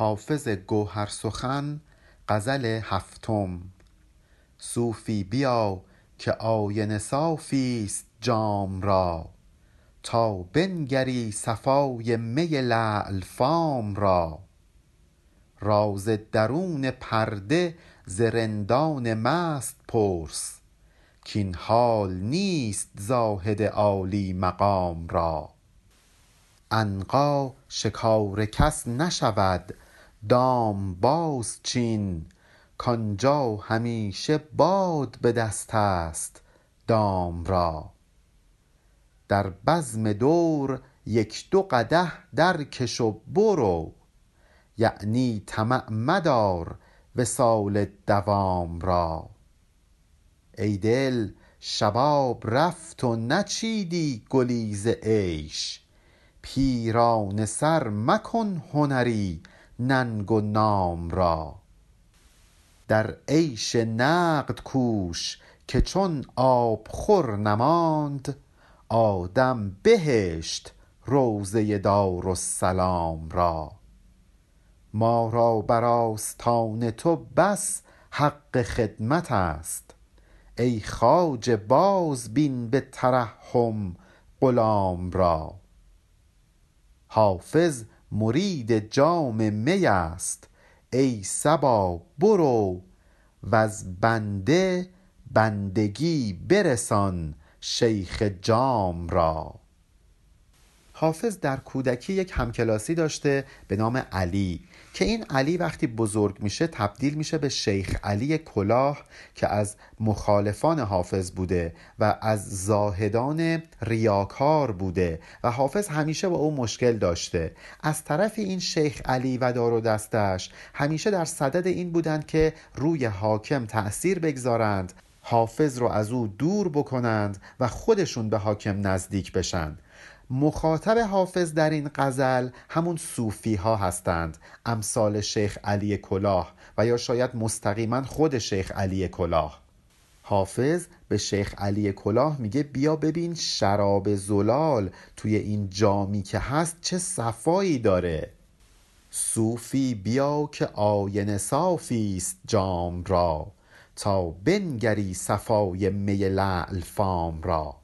حافظ گوهرسخن غزل هفتم. صوفی بیا که آینه صافی است جام را. تا بنگری صفای می لعل فام را. راز درون پرده ز رندان مست پرس کاین حال نیست زاهد عالی مقام را. عنقا شکار کس نشود دام بازچین کآنجا همیشه باد به دست است دام را. در بزم دور یک دو قدح درکش و برو یعنی طمع مدار وصال دوام را. ای دل شباب رفت و نچیدی گلی ز عیش پیرانه سر مکن هنری ننگ و نام را. در عیش نقد کوش که چون آبخور نماند آدم بهشت روضه دارالسلام را. ما را بر آستان تو بس حق خدمت است. ای خواجه بازبین به ترحم غلام را. حافظ مرید جام می است. ای صبا برو وز بنده بندگی برسان شیخ جام را. حافظ در کودکی یک همکلاسی داشته به نام علی که این علی وقتی بزرگ میشه تبدیل میشه به شیخ علی کلاه که از مخالفان حافظ بوده و از زاهدان ریاکار بوده و حافظ همیشه با او مشکل داشته. از طرف این شیخ علی و دار و دستش همیشه در صدد این بودند که روی حاکم تأثیر بگذارند حافظ رو از او دور بکنند و خودشون به حاکم نزدیک بشن. مخاطب حافظ در این غزل همون صوفی ها هستند. امثال شیخ علی کلاه و یا شاید مستقیما خود شیخ علی کلاه. حافظ به شیخ علی کلاه میگه بیا ببین شراب زلال توی این جامی که هست چه صفایی داره. صوفی بیا که آینه صافی است جام را تا بنگری صفای می لعل فام را.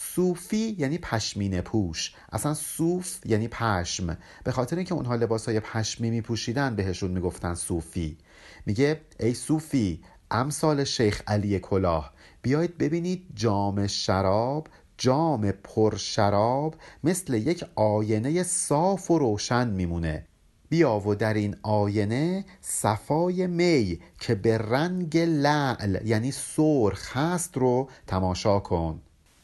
صوفی یعنی پشمینه پوش. اصلا صوف یعنی پشم. به خاطر اینکه اونها لباس های پشمی می پوشیدن بهشون می‌گفتن صوفی. میگه ای صوفی امثال شیخ علی کلاه. بیایید ببینید جام شراب جام پر شراب مثل یک آینه صاف و روشن میمونه. بیا و در این آینه صفای می که به رنگ لعل یعنی سرخ هست رو تماشا کن.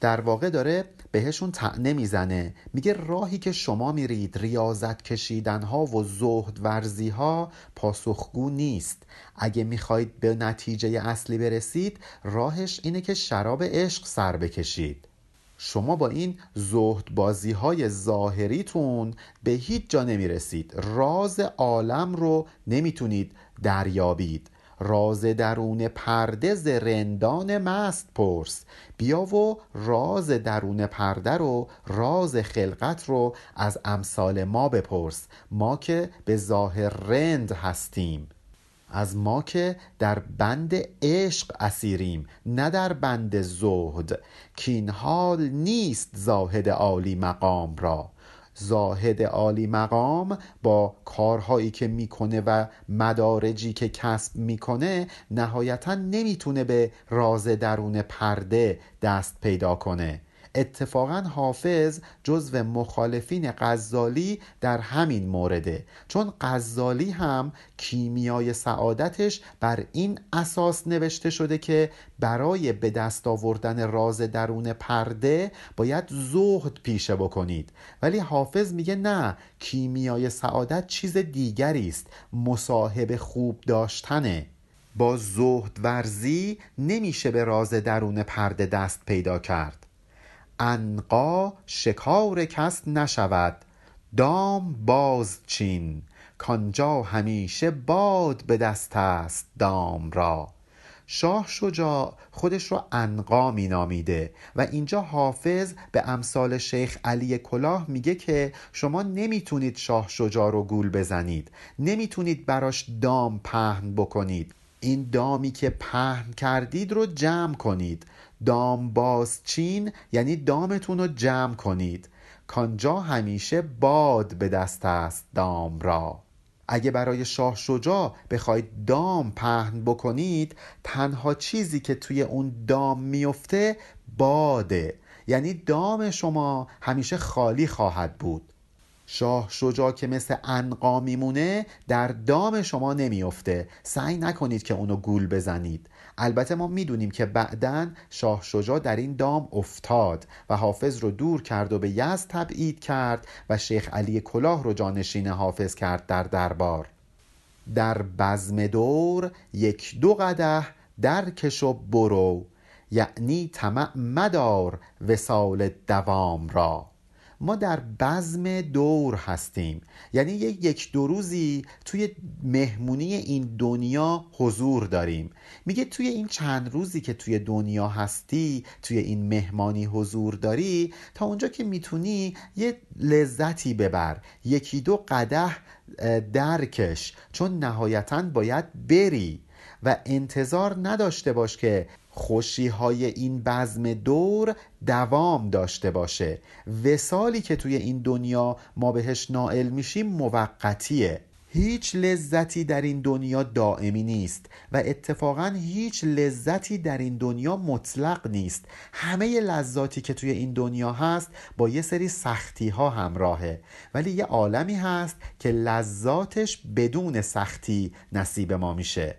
در واقع داره بهشون طعنه می‌زنه. میگه راهی که شما میرید ریاضت کشیدن ها و زهد ورزی ها پاسخگو نیست. اگه می‌خواید به نتیجه اصلی برسید راهش اینه که شراب عشق سر بکشید. شما با این زهد بازی های ظاهریتون به هیچ جا نمی‌رسید. راز عالم رو نمی‌تونید دریابید. راز درون پرده ز رندان مست پرس. بیا و راز درون پرده رو راز خلقت رو از امثال ما بپرس. ما که به ظاهر رند هستیم. از ما که در بند عشق اسیریم نه در بند زهد. کاین حال نیست زاهد عالی مقام را. زاهد عالی مقام با کارهایی که می‌کنه و مدارجی که کسب می‌کنه نهایتا نمی‌تونه به راز درون پرده دست پیدا کنه. اتفاقا حافظ جزو مخالفین غزالی در همین مورده چون غزالی هم کیمیای سعادتش بر این اساس نوشته شده که برای به دست آوردن راز درون پرده باید زهد پیشه بکنید. ولی حافظ میگه نه کیمیای سعادت چیز دیگری است مصاحب خوب داشتنه. با زهد ورزی نمیشه به راز درون پرده دست پیدا کرد. عنقا شکار کس نشود دام بازچین کآنجا همیشه باد به دست است دام را. شاه شجاع خودش رو انقا می نامیده و اینجا حافظ به امثال شیخ علی کلاه میگه که شما نمی‌تونید شاه شجاع رو گول بزنید نمی‌تونید براش دام پهن بکنید. این دامی که پهن کردید رو جمع کنید. دام بازچین یعنی دامتون رو جمع کنید. کانجا همیشه باد به دست است دام را. اگه برای شاه شجاع بخواید دام پهن بکنید تنها چیزی که توی اون دام میفته باده. یعنی دام شما همیشه خالی خواهد بود. شاه شجاع که مثل انقا میمونه در دام شما نمیفته سعی نکنید که اونو گول بزنید. البته ما می‌دونیم که بعدا شاه شجاع در این دام افتاد و حافظ رو دور کرد و به یزد تبعید کرد و شیخ علی کلاه رو جانشین حافظ کرد در دربار. در بزم دور یک دو قده در کش و برو یعنی طمع مدار وسال دوام را. ما در بزم دور هستیم. یعنی یک دو روزی توی مهمونی این دنیا حضور داریم. میگه توی این چند روزی که توی دنیا هستی توی این مهمانی حضور داری تا اونجا که می‌تونی یه لذتی ببر. یکی دو قده درکش. چون نهایتا باید بری. و انتظار نداشته باش که خوشی های این بزم دور دوام داشته باشه. وسالی که توی این دنیا ما بهش نائل میشیم موقتیه. هیچ لذتی در این دنیا دائمی نیست و اتفاقا هیچ لذتی در این دنیا مطلق نیست. همه لذاتی که توی این دنیا هست با یه سری سختی ها همراهه. ولی یه عالمی هست که لذاتش بدون سختی نصیب ما میشه.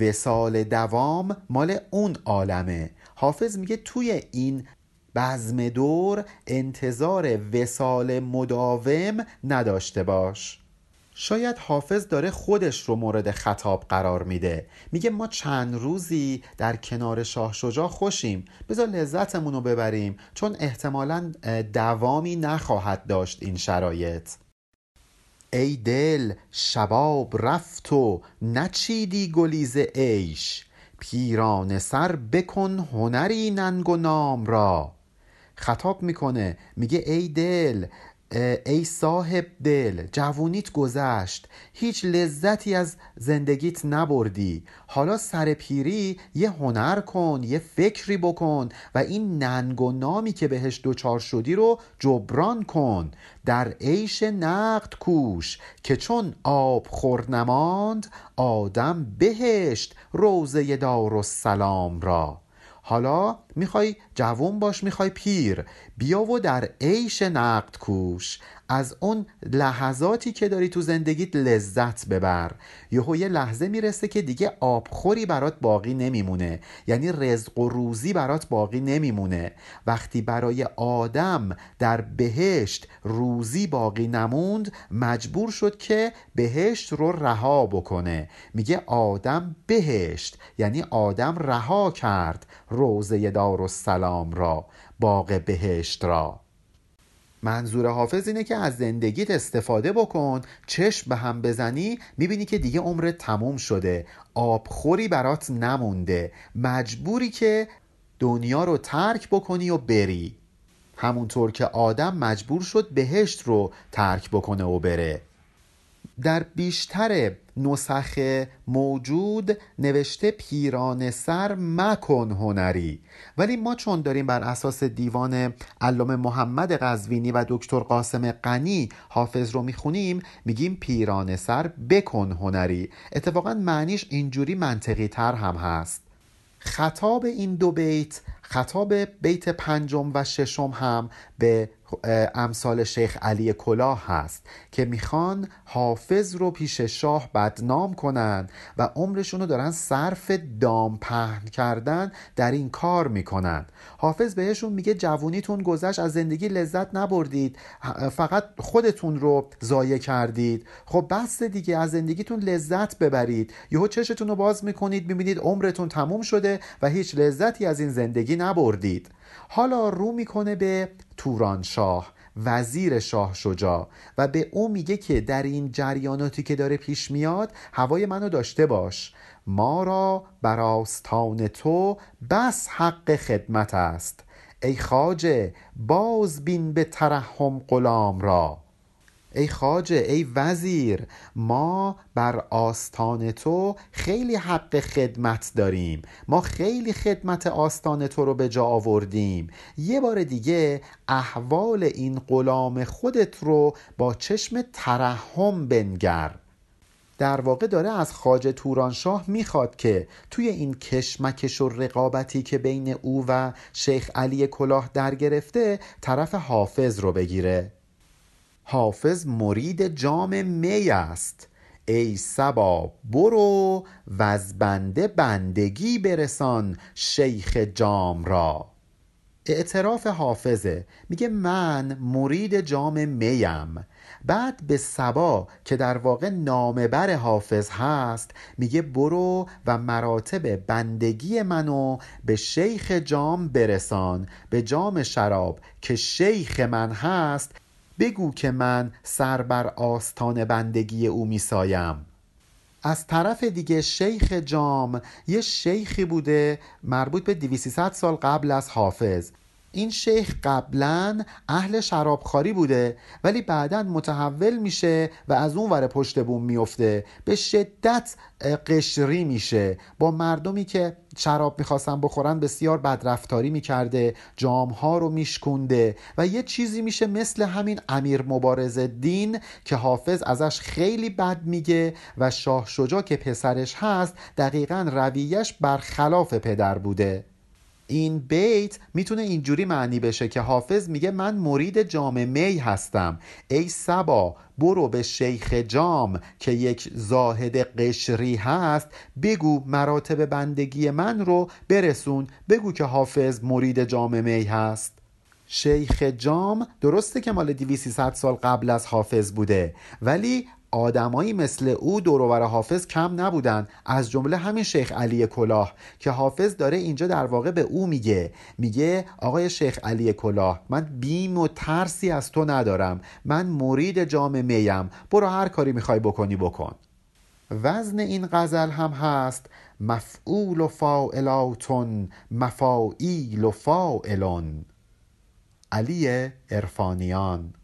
وسال دوام مال اون عالمه. حافظ میگه توی این بزم دور انتظار وسال مداوم نداشته باش. شاید حافظ داره خودش رو مورد خطاب قرار میده. میگه ما چند روزی در کنار شاه شجاع خوشیم. بذار لذتمون رو ببریم چون احتمالا دوامی نخواهد داشت این شرایط. ای دل شباب رفت و نچیدی گلیز عیش. پیرانه سر بکن هنری ننگ و نام را. خطاب می‌کنه میگه ای دل ای صاحب دل جوونیت گذشت. هیچ لذتی از زندگیت نبردی. حالا سر پیری یه هنر کن یه فکری بکن و این ننگ و نامی که بهش دوچار شدی رو جبران کن. در عیش نقد کوش که چون آب خور نماند آدم بهشت روزه دار و سلام را. حالا می‌خوای جوون باش می‌خوای پیر. بیا و در عیش نقد کوش. از اون لحظاتی که داری تو زندگیت لذت ببر. یهو یه لحظه می‌رسه که دیگه آبخوری برات باقی نمیمونه. یعنی رزق و روزی برات باقی نمیمونه. وقتی برای آدم در بهشت روزی باقی نموند مجبور شد که بهشت رو رها بکنه. میگه آدم بهشت یعنی آدم رها کرد روزه دار و سلام را باغ بهشت را. منظور حافظ اینه که از زندگیت استفاده بکن چشم به هم بزنی می‌بینی که دیگه عمرت تموم شده. آبخوری برات نمونده. مجبوری که دنیا رو ترک بکنی و بری. همونطور که آدم مجبور شد بهشت رو ترک بکنه و بره. در بیشتر نسخ موجود نوشته پیران سر مکن هنری. ولی ما چون داریم بر اساس دیوان علامه محمد قزوینی و دکتر قاسم قنی حافظ رو می‌خونیم میگیم پیران سر بکن هنری. اتفاقا معنیش اینجوری منطقی تر هم هست. خطاب این دو بیت خطاب بیت پنجم و ششم هم به امثال شیخ علی کلاه هست که می‌خوان حافظ رو پیش شاه بدنام کنن و عمرشون رو دارن صرف دام پهن کردن در این کار می‌کنن. حافظ بهشون میگه جوونیتون گذشت از زندگی لذت نبردید فقط خودتون رو ضایع کردید. خب بس دیگه از زندگیتون لذت ببرید. یهو چشتون رو باز می‌کنید می‌بینید عمرتون تموم شده و هیچ لذتی از این زندگی نبردید. حالا رو می‌کنه به تورانشاه وزیر شاه شجاع و به او میگه که در این جریاناتی که داره پیش میاد هوای منو داشته باش. ما را بر آستان تو بس حق خدمت است. ای خواجه باز بین به ترحم غلام را. ای خواجه ای وزیر ما بر آستان تو خیلی حق خدمت داریم. ما خیلی خدمت آستان تو رو به جا آوردیم. یه بار دیگه احوال این غلام خودت رو با چشم ترحم بنگر. در واقع داره از خاجه تورانشاه می‌خواد که توی این کشمکش و رقابتی که بین او و شیخ علی کلاه در گرفته طرف حافظ رو بگیره. حافظ مرید جام می است. ای سبا برو و از بنده بندگی برسان شیخ جام را. اعتراف حافظه. میگه من مرید جام میم. بعد به سبا که در واقع نامبر حافظ هست میگه برو و مراتب بندگی منو به شیخ جام برسان به جام شراب که شیخ من هست. بگو که من سر بر آستان بندگی او میسایم. از طرف دیگه شیخ جام یه شیخی بوده مربوط به 200 سال قبل از حافظ. این شیخ قبلا اهل شرابخواری بوده ولی بعدا متحول میشه و از اون ور پشت بوم میفته. به شدت قشری میشه. با مردمی که شراب می‌خواستن بخورن بسیار بدرفتاری می‌کرده جامها رو میشکونده و یه چیزی میشه مثل همین امیر مبارز دین که حافظ ازش خیلی بد میگه و شاه شجا که پسرش هست دقیقا رویش برخلاف پدر بوده. این بیت می‌تونه اینجوری معنی بشه که حافظ میگه من مرید جام می هستم. ای سبا برو به شیخ جام که یک زاهد قشری هست. بگو مراتب بندگی من رو برسون. بگو که حافظ مرید جام می هست. شیخ جام درسته که مال 200 سال قبل از حافظ بوده ولی آدمایی مثل او دورور حافظ کم نبودن از جمله همین شیخ علی کلاه که حافظ داره اینجا در واقع به او میگه. میگه آقای شیخ علی کلاه من بیم و ترسی از تو ندارم. من مرید جام میم. برو هر کاری می‌خوای بکنی بکن. وزن این غزل هم هست مفعول و فاعلاتون مفاعیل و فاعلون علی ارفانیان